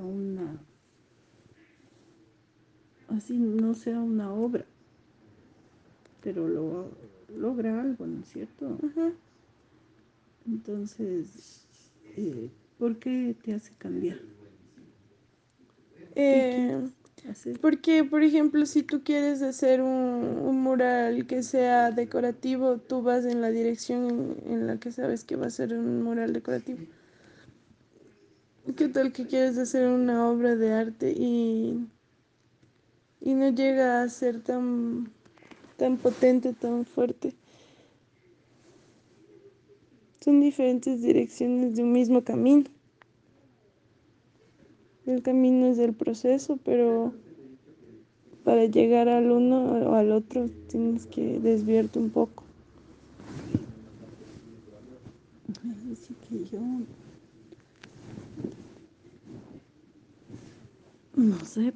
una, así no sea una obra, pero lo logra algo, ¿no es cierto? Entonces, eh, ¿por qué te hace cambiar? Eh, porque, por ejemplo, si tú quieres hacer un, mural que sea decorativo, tú vas en la dirección en, la que sabes que va a ser un mural decorativo. ¿Qué tal que quieres hacer una obra de arte y, y no llega a ser tan, tan potente, tan fuerte? Son diferentes direcciones de un mismo camino. El camino es el proceso, pero para llegar al uno o al otro tienes que desviarte un poco. Así que yo no sé,